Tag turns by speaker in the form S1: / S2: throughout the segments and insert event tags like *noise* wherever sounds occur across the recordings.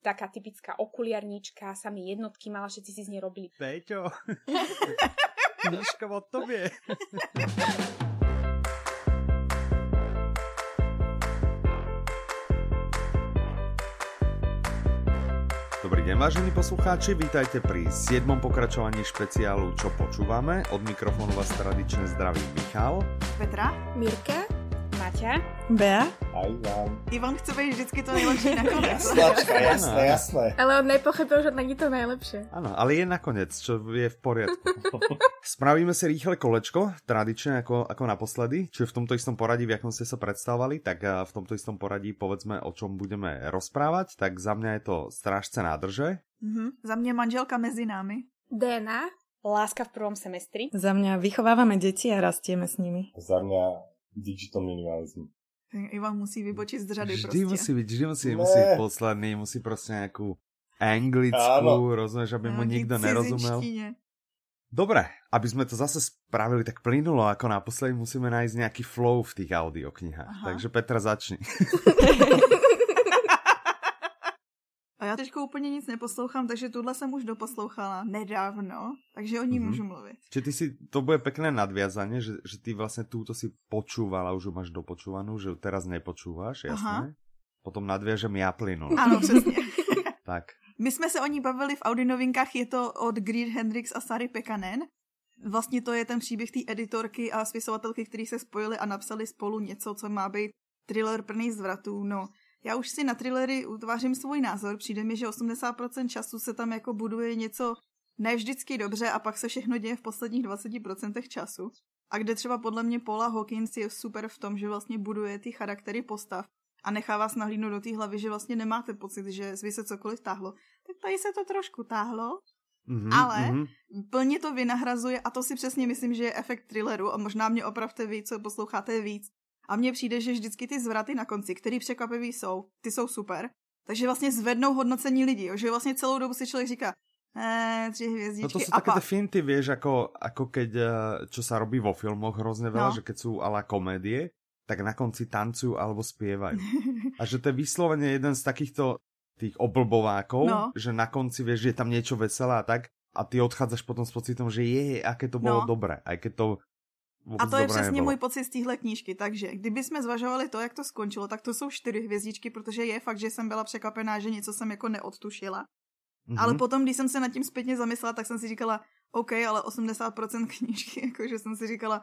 S1: taká typická okuliarnička, sami jednotky mala, všetci si z nej robili.
S2: Peťo, *laughs* o tobie. Dobrý deň, vážení poslucháči, vítajte pri 7. pokračovaní špeciálu Čo počúvame. Od mikrofónu vás tradične zdraví Michal,
S3: Petra,
S1: Mirka, Maťa,
S4: Bea?
S5: A Ivan.
S3: Ivan chce být vždycky to nejlepší nakonec.
S5: Slačka, jasné, jasné.
S4: Ale on nepochopil, že není to najlepšie.
S2: Áno, ale je nakoniec, čo je v poriadku. *laughs* Spravíme si rýchle kolečko, tradične ako, ako naposledy, čiže v tomto istom poradí, v akom ste sa predstavovali, tak eh, v tomto istom poradí povedzme, o čom budeme rozprávať. Tak za mňa je to Strážce nádrže.
S3: Mhm. Za mě manželka mezi námi.
S4: DNA?
S1: Láska v prvom semestri.
S4: Za mňa vychovávame deti a rastieme s nimi.
S5: Za mňa digital minimalism.
S3: Ivan musí vybočit z řady
S2: Vždy
S3: prostě.
S2: musí byť, vždy musí,
S5: Ne.
S2: musí byť posledný, musí proste nejakú anglickú,
S5: Áno.
S2: rozumieš, aby mu nikto nerozumel. Dobre, aby sme to zase spravili tak plynulo ako naposledy, musíme nájsť nejaký flow v tých audioknihách.
S3: Aha.
S2: Takže Petra začni. *laughs* *laughs*
S3: A já teďko úplně nic neposlouchám, takže tuhle jsem už doposlouchala nedávno, takže o ní
S2: Mhm.
S3: můžu mluvit.
S2: Čiže ty si, to bude pekné nadviazanie, že, že ty vlastne túto si počúvala, už ju máš dopočúvanú, že ju teraz nepočúvaš, jasné? Potom nadviažem ja plynulo.
S3: Ano, přesně. *laughs*
S2: Tak,
S3: My jsme se o ní bavili v Audi novinkách, je to od Greer Hendrix a Sary Pekanen. Vlastně to je ten příběh té editorky a spisovatelky, kteří se spojili a napsali spolu něco, co má být thriller plný zvratů. No, já už si na thrillery utvářím svůj názor. Přijde mi, že 80% času se tam jako buduje něco ne vždycky dobře a pak se všechno děje v posledních 20% času. A kde třeba podle mě Paula Hawkins je super v tom, že vlastně buduje ty charaktery postav a nechá vás nahlídnout do té hlavy, že vlastně nemáte pocit, že z se cokoliv táhlo. Tak tady se to trošku táhlo,
S2: mhm,
S3: Ale-
S2: mhm.
S3: plně to vynahrazuje a to si přesně myslím, že je efekt thrilleru a možná mě opravte vy, co posloucháte víc. A mně přijde, že vždycky ty zvraty na konci, který překvapivý jsou, ty jsou super. Takže vlastně zvednou hodnocení lidí, jo? že vlastně celou dobu si člověk říká, eh, tři
S2: No
S3: hvězdičky
S2: to sú také finty, vieš, ako, ako keď, eh, čo sa robí vo filmoch hrozne veľa,
S3: No.
S2: že keď sú ala komédie, tak na konci tancujú alebo spievajú. *laughs* A že to je vyslovene jeden z takýchto tých oblbovákov,
S3: No.
S2: že na konci vieš, že je tam niečo veselé a tak a ty odchádzaš potom s pocitom, že je, aké to bolo
S3: No.
S2: dobré, aj keď to
S3: A to je přesně můj pocit z téhle knížky. Takže kdyby jsme zvažovali to, jak to skončilo, tak to jsou čtyři hvězdičky, protože je fakt, že jsem byla překvapená, že něco jsem jako neodtušila.
S2: Mhm.
S3: Ale potom, když jsem se nad tím zpětně zamyslela, tak jsem si říkala, OK, ale 80% knížky, *laughs* jakože jsem si říkala,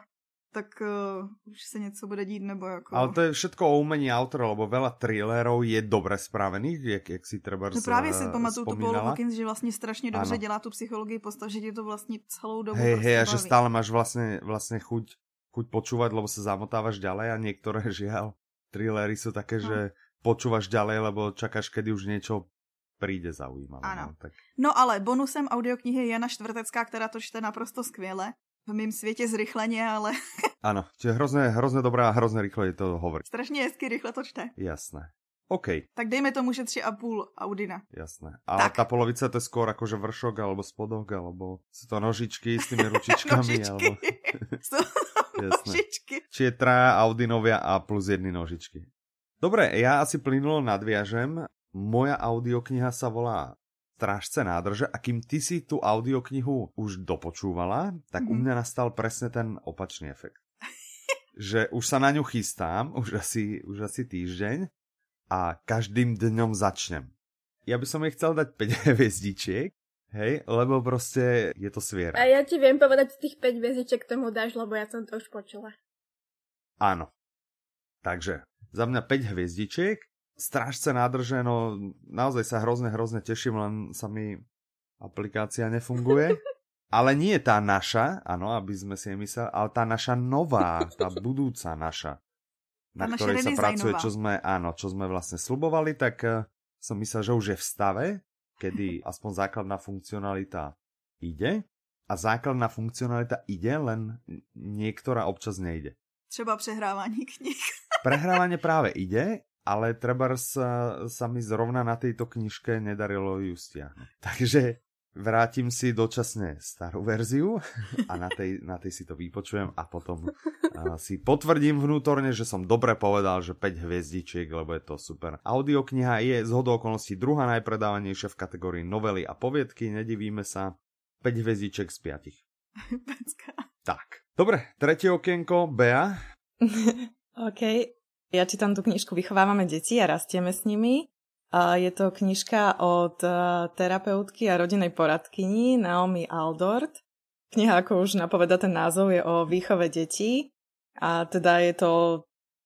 S3: tak uh, už se něco bude dít, nebo jako...
S2: Ale to je všetko o umení autora, lebo veľa thrillerov je dobre spravených, jak, jak si treba
S3: No právě si pamatuju tu Paulu. Hawkins, že vlastně strašně dobře
S2: Ano.
S3: dělá tu psychologii postav, že ti to vlastně celou dobu
S2: Hej, hej, a že stále máš vlastne, vlastne chuť, chuť počúvať, lebo sa zamotávaš ďalej a niektoré *laughs* žiaľ thrillery sú také,
S3: No.
S2: že počúvaš ďalej, lebo čakáš, kedy už niečo príde zaujímavé.
S3: Ano.
S2: No, tak.
S3: No ale bonusem audioknihy je Jana Štvrtecká, která to čte naprosto skvěle. V mém světě zrychleně, ale *laughs*
S2: Áno, čiže hrozne, hrozne dobrá a hrozne rýchlo je to hovoriť.
S3: strašně hezky rychle to čte.
S2: Jasné. OK,
S3: Tak dejme tomu, že tři a půl Audina.
S2: jasné. A
S3: Tak.
S2: tá polovica to je skôr akože vršok alebo spodok, alebo sú to nožičky s tými *laughs* ručičkami,
S3: Nožičky. *laughs*
S2: alebo... Jasné.
S3: nožičky.
S2: Čiže traja Audinovia a plus jedny nožičky. Dobre, ja asi plynulo nadviažem. Moja audiokniha sa volá Strážce nádrže a kým ty si tú audioknihu už dopočúvala, tak mm-hmm. u
S3: Mhm.
S2: mňa nastal presne ten opačný efekt. *laughs* že už sa na ňu chystám, už asi, už asi týždeň a každým dňom začnem. Ja by som jej chcel dať 5 *laughs* hviezdičiek, hej, lebo proste je to sviera.
S4: A ja ti viem povedať, tých 5 hviezdiček tomu dáš, lebo ja som to už počula.
S2: Áno. Takže za mňa 5 hviezdičiek. Strážce nádrže, no naozaj sa hrozne, hrozne teším, len sa mi aplikácia nefunguje. *laughs* Ale nie tá naša, áno, aby sme si nemysleli, ale tá naša nová, tá *laughs* budúca naša, na
S3: Tá naša
S2: ktorej sa
S3: redizajnová.
S2: pracuje, čo sme, áno, čo sme vlastne slubovali, tak eh, som myslel, že už je v stave, kedy *laughs* aspoň základná funkcionalita ide a základná funkcionalita ide, len niektorá občas nejde.
S3: Třeba přehrávání knih.
S2: Prehrávanie práve ide, ale treba sa, sa mi zrovna na tejto knižke nedarilo ju stiahnuť. *laughs* Takže vrátim si dočasne starú verziu a na tej, na tej si to vypočujem a potom uh, si potvrdím vnútorne, že som dobre povedal, že 5 hviezdičiek, lebo je to super. Audiokniha je z hodou okolností druhá najpredávanejšia v kategórii novely a poviedky, nedivíme sa. 5 hviezdičiek z 5. *laughs*
S3: Pecka.
S2: Tak, dobre, tretie okienko, Bea. *laughs*
S6: OK. Ja čítam tú knižku Vychovávame deti a rastieme s nimi. Je to knižka od uh, terapeutky a rodinej poradkyni Naomi Aldort. Kniha, ako už napoveda ten názov, je o výchove detí. A teda je to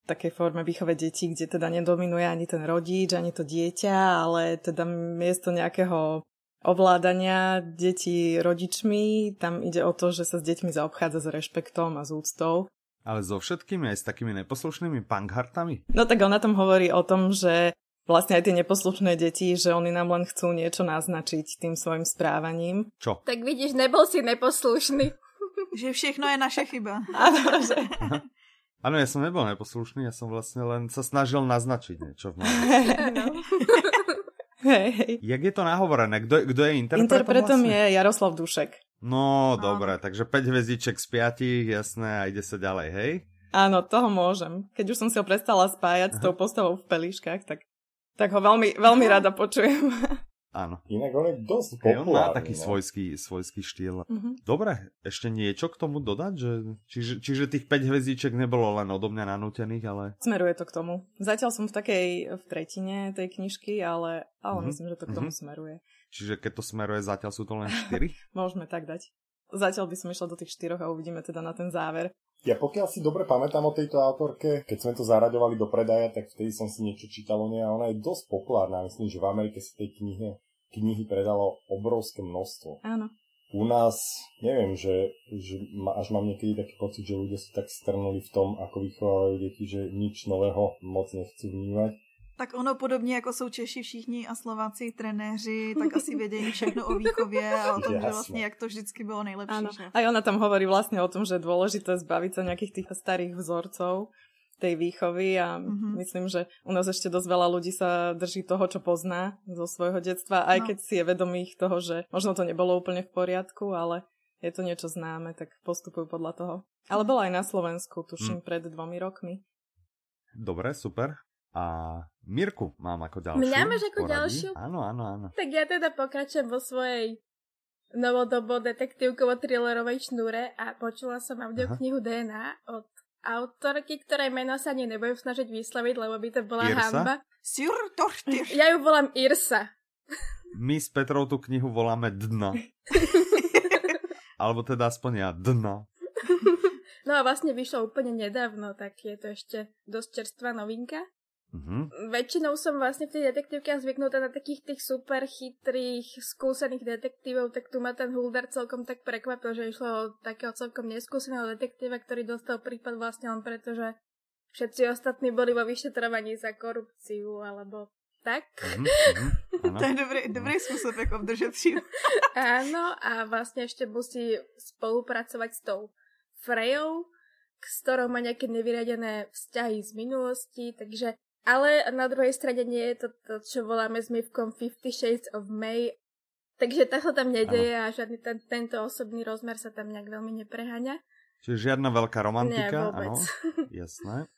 S6: v takej forme výchove detí, kde teda nedominuje ani ten rodič, ani to dieťa, ale teda miesto nejakého ovládania detí rodičmi, tam ide o to, že sa s deťmi zaobchádza s rešpektom a s úctou.
S2: Ale so všetkými, aj s takými neposlušnými punkhartami?
S6: No tak ona tam hovorí o tom, že vlastne aj tie neposlušné deti, že oni nám len chcú niečo naznačiť tým svojim správaním.
S2: Čo?
S4: Tak vidíš, nebol si neposlušný. *laughs*
S3: Že všechno je naše chyba. *laughs*
S6: Áno, že...
S2: Áno, ja som nebol neposlušný, ja som vlastne len sa snažil naznačiť niečo v mojom. *laughs*
S6: Hej, hej.
S2: Jak je to nahovorené? Kto, kto je interpretom?
S6: Interpretom
S2: vlastne?
S6: je Jaroslav Dušek.
S2: No, dobre, takže 5 hviezdiček z 5, jasné, a ide sa ďalej, hej?
S6: Áno, toho môžem. Keď už som si ho prestala spájať Aha. s tou postavou v pelíškach, tak, tak ho veľmi, veľmi rada počujem. *laughs*
S2: Áno.
S5: Inak on je dosť
S2: Hej, on má
S5: populárny.
S2: taký
S5: no.
S2: svojský, svojský štýl.
S6: Mhm.
S2: Dobre, ešte niečo k tomu dodať? Že, čiže, čiže tých 5 hviezdiček nebolo len odo mňa nanútených, ale...
S6: Smeruje to k tomu. Zatiaľ som v takej v tretine tej knižky, ale, ale
S2: Mhm.
S6: myslím, že to k tomu
S2: Mhm.
S6: smeruje.
S2: Čiže keď to smeruje, zatiaľ sú to len 4? *laughs*
S6: Môžeme tak dať. Zatiaľ by som išla do tých štyroch a uvidíme teda na ten záver.
S5: Ja pokiaľ si dobre pamätám o tejto autorke, keď sme to zaraďovali do predaja, tak vtedy som si niečo čítal o nej a ona je dosť populárna. Myslím, že v Amerike sa tej knihe, knihy predalo obrovské množstvo.
S6: Áno.
S5: U nás, neviem, že, že ma, až mám niekedy taký pocit, že ľudia sú tak strnuli v tom, ako vychovávajú deti, že nič nového moc nechcú vnímať.
S3: Tak ono podobně jako jsou Češi všichni a Slováci trenéři, tak asi vědějí všechno o výchově a o tom, že
S5: Jasné.
S3: vlastně jak to vždycky bylo nejlepší.
S6: Áno.
S3: Že?
S6: Aj ona tam hovorí vlastne o tom, že je dôležité zbaviť sa nejakých tých starých vzorcov tej výchovy a
S3: Mhm.
S6: mm-hmm. myslím, že u nás ešte dosť veľa ľudí sa drží toho, čo pozná zo svojho detstva, aj
S3: No.
S6: keď si je vedomých toho, že možno to nebolo úplne v poriadku, ale je to niečo známe, tak postupujú podľa toho. Ale bola aj na Slovensku, tuším,
S2: Mm.
S6: pred dvomi rokmi.
S2: Dobre, super. A Mirku mám ako ďalšiu.
S4: Mňa máš ako
S2: poradí.
S4: ďalšiu?
S2: Áno, áno, áno.
S4: Tak ja teda pokračujem vo svojej novodobo detektívkovo-thrillerovej šnúre a počula som audioknihu DNA od autorky, ktorej meno sa ani nebudem snažiť vysloviť, lebo by to bola
S2: Irsa?
S4: hamba.
S3: Sur tortyr.
S4: Ja ju volám Irsa.
S2: My s Petrou tú knihu voláme Dno. Alebo teda aspoň ja Dno.
S4: No a vlastne vyšlo úplne nedávno, tak je to ešte dosť čerstvá novinka.
S2: Mhm.
S4: Väčšinou som vlastne v tej detektívke zvyknutá na takých tých super chytrých, skúsených detektívov, tak tu ma ten Huldar celkom tak prekvapil, že išlo o takého celkom neskúseného detektíva, ktorý dostal prípad vlastne len preto, že všetci ostatní boli vo vyšetrovaní za korupciu, alebo tak.
S2: Mhm, mhm, áno.
S3: To je dobrý, dobrý způsob, jak obdržet příjem. *laughs*
S4: Áno, a vlastne ešte musí spolupracovať s tou Frejou, s ktorou má nejaké nevyradené vzťahy z minulosti, takže ale na druhej strane nie je to to, čo voláme zmyvkom Fifty Shades of May, takže tak sa tam nedeje a žiadny ten, tento osobný rozmer sa tam nejak veľmi nepreháňa.
S2: Čiže žiadna veľká romantika, áno. *laughs* Jasné.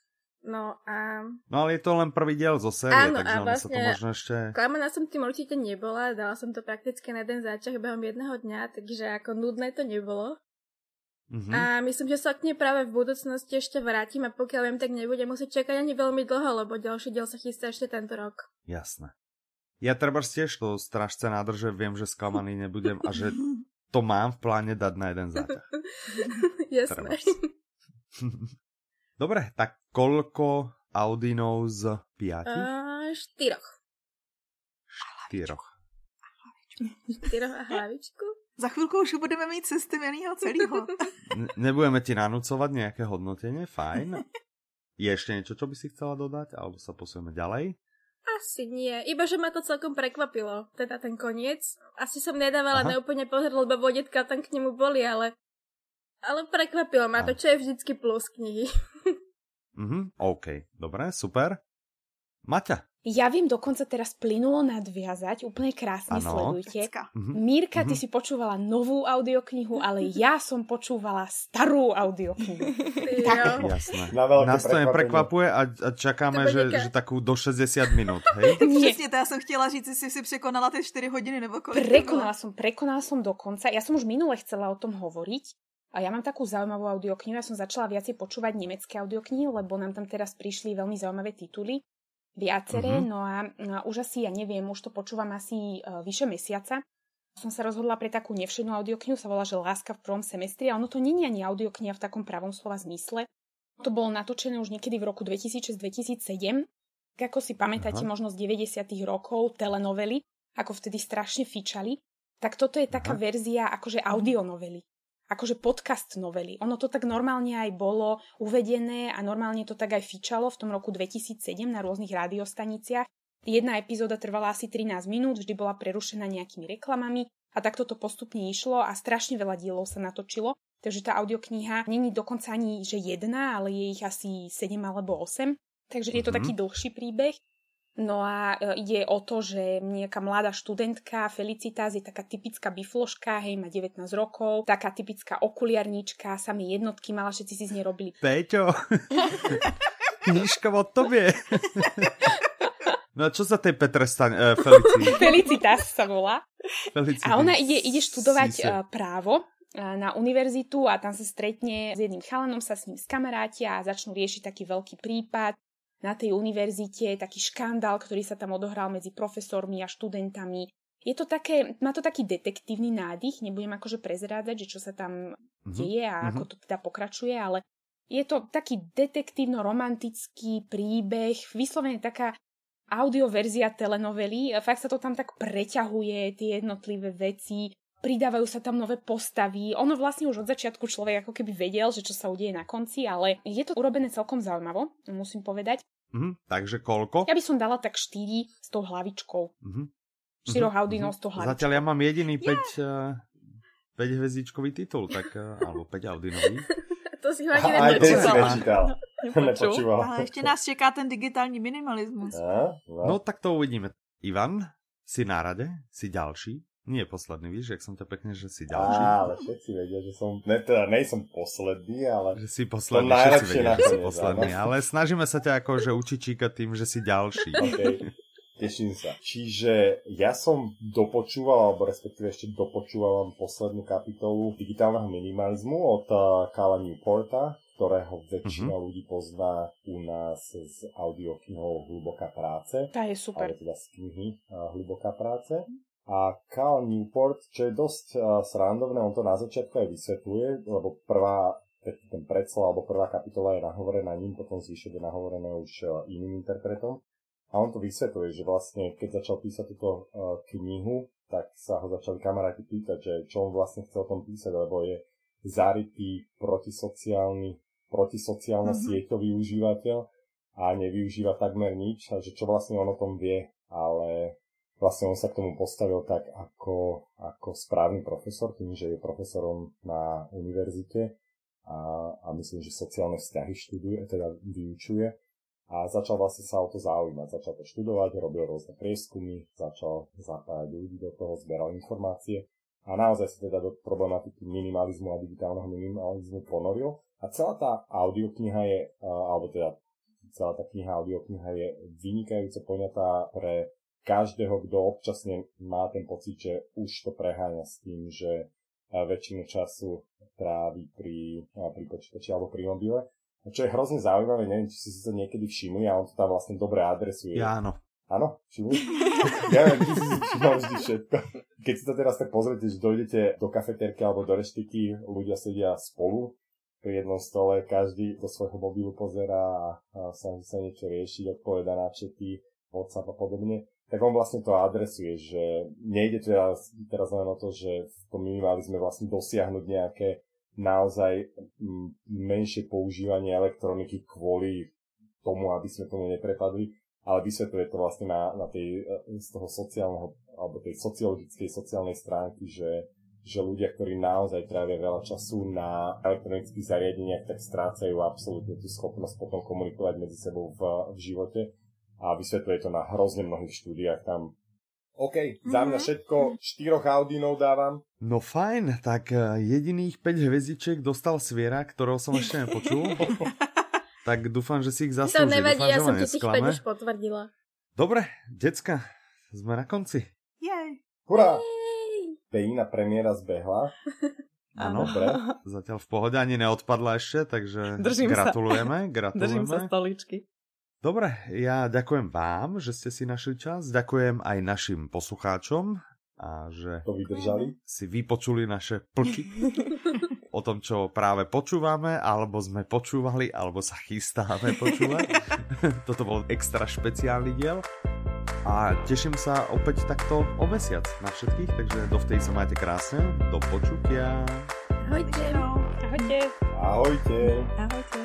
S4: No a
S2: No ale je to len prvý diel zo série,
S4: Áno,
S2: takže
S4: a
S2: ono sa to
S4: vlastne-
S2: možno ešte...
S4: klamaná som tým určite nebola, dala som to prakticky na jeden záčach behom jedného dňa, takže ako nudné to nebolo.
S2: Mhm.
S4: A myslím, že sa k nej práve v budúcnosti ešte vrátim a pokiaľ viem, tak nebudem musieť čakať ani veľmi dlho, lebo ďalší diel sa chystá ešte tento rok.
S2: Jasné. Ja treba tiež to strašce nádrže, viem, že sklamaný nebudem a že to mám v pláne dať na jeden záťah. *laughs*
S4: Jasné. *laughs*
S2: Dobre, tak koľko Audinov z piati?
S4: A, štyroch.
S2: Štyroch.
S4: Štyroch a hlavičku.
S3: Za chvilku už budeme mít systémného celého.
S2: Nebudeme ti nanúcovať nejaké hodnotenie, fajn. Je ešte niečo, čo by si chcela dodať? Alebo sa posunieme ďalej?
S4: Asi nie, iba že ma to celkom prekvapilo, teda ten koniec. Asi som nedávala
S2: Aha.
S4: neúplne pozor, lebo vodetka tam k nemu boli, ale ale prekvapilo ma to, čo je vždycky plus knihy. *laughs*
S2: Mhm, OK, dobre, super. Maťa,
S1: Ja viem dokonca teraz plynulo nadviazať, úplne krásne
S2: Ano.
S1: sledujte.
S3: Pecka.
S2: Mhm.
S1: Mírka, ty
S2: Mhm.
S1: si počúvala novú audioknihu, ale ja som počúvala starú audioknihu. *laughs*
S4: Jo.
S2: Jasné.
S5: Na
S2: Nás to neprekvapuje a, a čakáme, že, že takú do 60 minút, *laughs* hej?
S1: Nie.
S3: Přesně, to já jsem chtěla říct, jestli si překonala ty 4 hodiny nebo kolik.
S1: Prekonala som, prekonala som dokonca. Ja som už minule chcela o tom hovoriť. A ja mám takú zaujímavú audioknihu. Ja som začala viacej počúvať nemecké audioknihy, lebo nám tam teraz prišli veľmi zaujímavé tituly. Viaceré,
S2: Mhm.
S1: no a, už asi, ja neviem, už to počúvam asi uh, vyše mesiaca. Som sa rozhodla pre takú nevšednú audioknihu, sa volá, že Láska v prvom semestri a ono to je ani audiokniha v takom pravom slova zmysle. To bolo natočené už niekedy v roku 2006-2007. Ako si pamätáte,
S2: Aha.
S1: možno z 90 rokov telenovely, ako vtedy strašne fičali, tak toto je taká
S2: Aha.
S1: verzia akože audionovely. Akože podcast novely. Ono to tak normálne aj bolo uvedené a normálne to tak aj fičalo v tom roku 2007 na rôznych rádiostaniciach. Jedna epizóda trvala asi 13 minút, vždy bola prerušená nejakými reklamami a takto to postupne išlo a strašne veľa dielov sa natočilo. Takže tá audiokniha není dokonca ani že jedna, ale je ich asi 7 alebo 8. Takže je to
S2: Mhm.
S1: taký dlhší príbeh. No a e, ide o to, že nejaká mladá študentka Felicitas je taká typická bifloška, hej, má 19 rokov, taká typická okuliarnička, samé jednotky mala, všetci si z nej robili
S2: Peťo, *laughs* knižka o tobie. No a čo sa tej Petre stane? Uh, Felici. *laughs*
S1: Felicitas sa volá.
S2: Felici.
S1: A ona ide, ide študovať
S2: Sise.
S1: uh, právo na univerzitu a tam sa stretne s jedným chalanom, sa s ním skamarátia a začnú riešiť taký veľký prípad na tej univerzite, taký škandál, ktorý sa tam odohral medzi profesormi a študentami. Je to také, má to taký detektívny nádych, nebudem akože prezrádzať, že čo sa tam
S2: Mhm.
S1: deje a
S2: mhm.
S1: ako to teda pokračuje, ale je to taký detektívno-romantický príbeh, vyslovene taká audioverzia telenovely. Fakt sa to tam tak preťahuje, tie jednotlivé veci, pridávajú sa tam nové postavy. Ono vlastne už od začiatku človek ako keby vedel, že čo sa udeje na konci, ale je to urobené celkom zaujímavo, musím povedať.
S2: Mhm, takže koľko?
S1: Ja by som dala tak 4 s tou hlavičkou.
S2: Mhm.
S1: 4
S2: Mhm,
S1: Audinov
S2: mhm.
S1: s tou hlavičkou.
S2: Zatiaľ ja mám jediný 5, uh, 5 hviezdičkový titul, tak, uh, alebo 5 Audinový. *laughs*
S4: To si ho ani
S5: Aj ten si
S4: nepočúval.
S5: nečítal. Nepočúval.
S3: Ale ještě nás čeká ten digitální minimalismus.
S5: Á,
S2: No tak to uvidíme. Ivan, si na rade? Si ďalší? Nie posledný, víš, jak som ťa pekne, že si ďalší.
S5: Á, ale všetci vedia, že som, ne, teda nejsem posledný, ale
S2: Že si posledný,
S5: To
S2: všetci
S5: najlepšie
S2: vedia, že si posledný,
S5: áno.
S2: ale snažíme sa ťa ako, že učičíkať tým, že si ďalší.
S5: OK, teším sa. Čiže ja som dopočúval, alebo respektíve ešte dopočúval poslednú kapitolu digitálneho minimalizmu od Kala Newporta, ktorého väčšina
S2: Mhm.
S5: ľudí pozná u nás z audioknihou Hluboká práce.
S1: Tá je super.
S5: alebo teda z knihy uh, Hluboká práce. A Cal Newport, čo je dosť uh, srandovné, on to na začiatku aj vysvetľuje, lebo prvá, ten, ten predslov alebo prvá kapitola je nahovorená ním, potom zvyšok je nahovorené už uh, iným interpretom. A on to vysvetľuje, že vlastne keď začal písať túto uh, knihu, tak sa ho začali kamaráti pýtať, že čo on vlastne chcel o tom písať, lebo je zarytý protisociálny, protisociálno-sieťový užívateľ a nevyužíva takmer nič a že čo vlastne on o tom vie, ale vlastne on sa k tomu postavil tak ako, ako správny profesor, tým, že je profesorom na univerzite a, a myslím, že sociálne vzťahy študuje, teda vyučuje a začal vlastne sa o to zaujímať. Začal to študovať, robil rôzne prieskumy, začal zapájať ľudí do toho, zberal informácie a naozaj sa teda do problematiky minimalizmu a digitálneho minimalizmu ponoril. A celá tá audiokniha je, alebo teda celá tá kniha audiokniha je vynikajúco poňatá pre každého, kto občasne má ten pocit, že už to preháňa s tým, že a, väčšinu času trávi pri, a, pri počítači alebo pri mobile. A čo je hrozne zaujímavé, neviem, či si to niekedy všimli, a on to tam vlastne dobre adresuje.
S2: Ja áno.
S5: Áno, všimli? *laughs* ja neviem, ty si všimol vždy všetko. Keď si to teraz tak pozrite, že dojdete do kafetérky alebo do reštiky, ľudia sedia spolu pri jednom stole, každý do svojho mobilu pozerá a, sa, sa niečo riešiť, odpoveda na čety, WhatsApp a podobne, tak on vlastne to adresuje, že nejde teraz, teraz len o to, že v tom minimalizme vlastne dosiahnuť nejaké naozaj m, menšie používanie elektroniky kvôli tomu, aby sme tomu neprepadli, ale vysvetľuje to vlastne na, na tej, e, z toho sociálneho, alebo tej sociologickej, sociálnej stránky, že, že ľudia, ktorí naozaj trávia veľa času na elektronických zariadeniach, tak strácajú absolútne tú schopnosť potom komunikovať medzi sebou v, v živote. A vysvetľuje to na hrozne mnohých štúdiách tam. OK, za mňa všetko, štyroch Audinov dávam.
S2: No fajn, tak eh, jediných 5 hviezdičiek dostal Sviera, ktorého som ešte nepočul. *laughs* tak dúfam, že si ich
S4: To
S2: zaslúži.
S4: nevadí,
S2: dúfam,
S4: ja som ti tých
S2: nesklame.
S4: 5 už potvrdila.
S2: Dobre, decka, sme na konci.
S3: Jej.
S5: Hurá! Pejina premiéra zbehla. *laughs*
S2: Áno.
S5: Dobre.
S2: Zatiaľ v pohode ani neodpadla ešte, takže
S6: Držím sa.
S2: gratulujeme, *laughs*
S6: Držím sa
S2: gratulujeme.
S6: stoličky.
S2: Dobre, ja ďakujem vám, že ste si našli čas, ďakujem aj našim poslucháčom a že
S5: To vydržali.
S2: si vypočuli naše plky *laughs* o tom, čo práve počúvame, alebo sme počúvali, alebo sa chystáme počúvať. *laughs* Toto bol extra špeciálny diel. A teším sa opäť takto o mesiac na všetkých, takže dovtedy sa majte krásne, do počutia.
S4: Ahojte.
S1: Ahojte.
S5: Ahojte.
S6: Ahojte.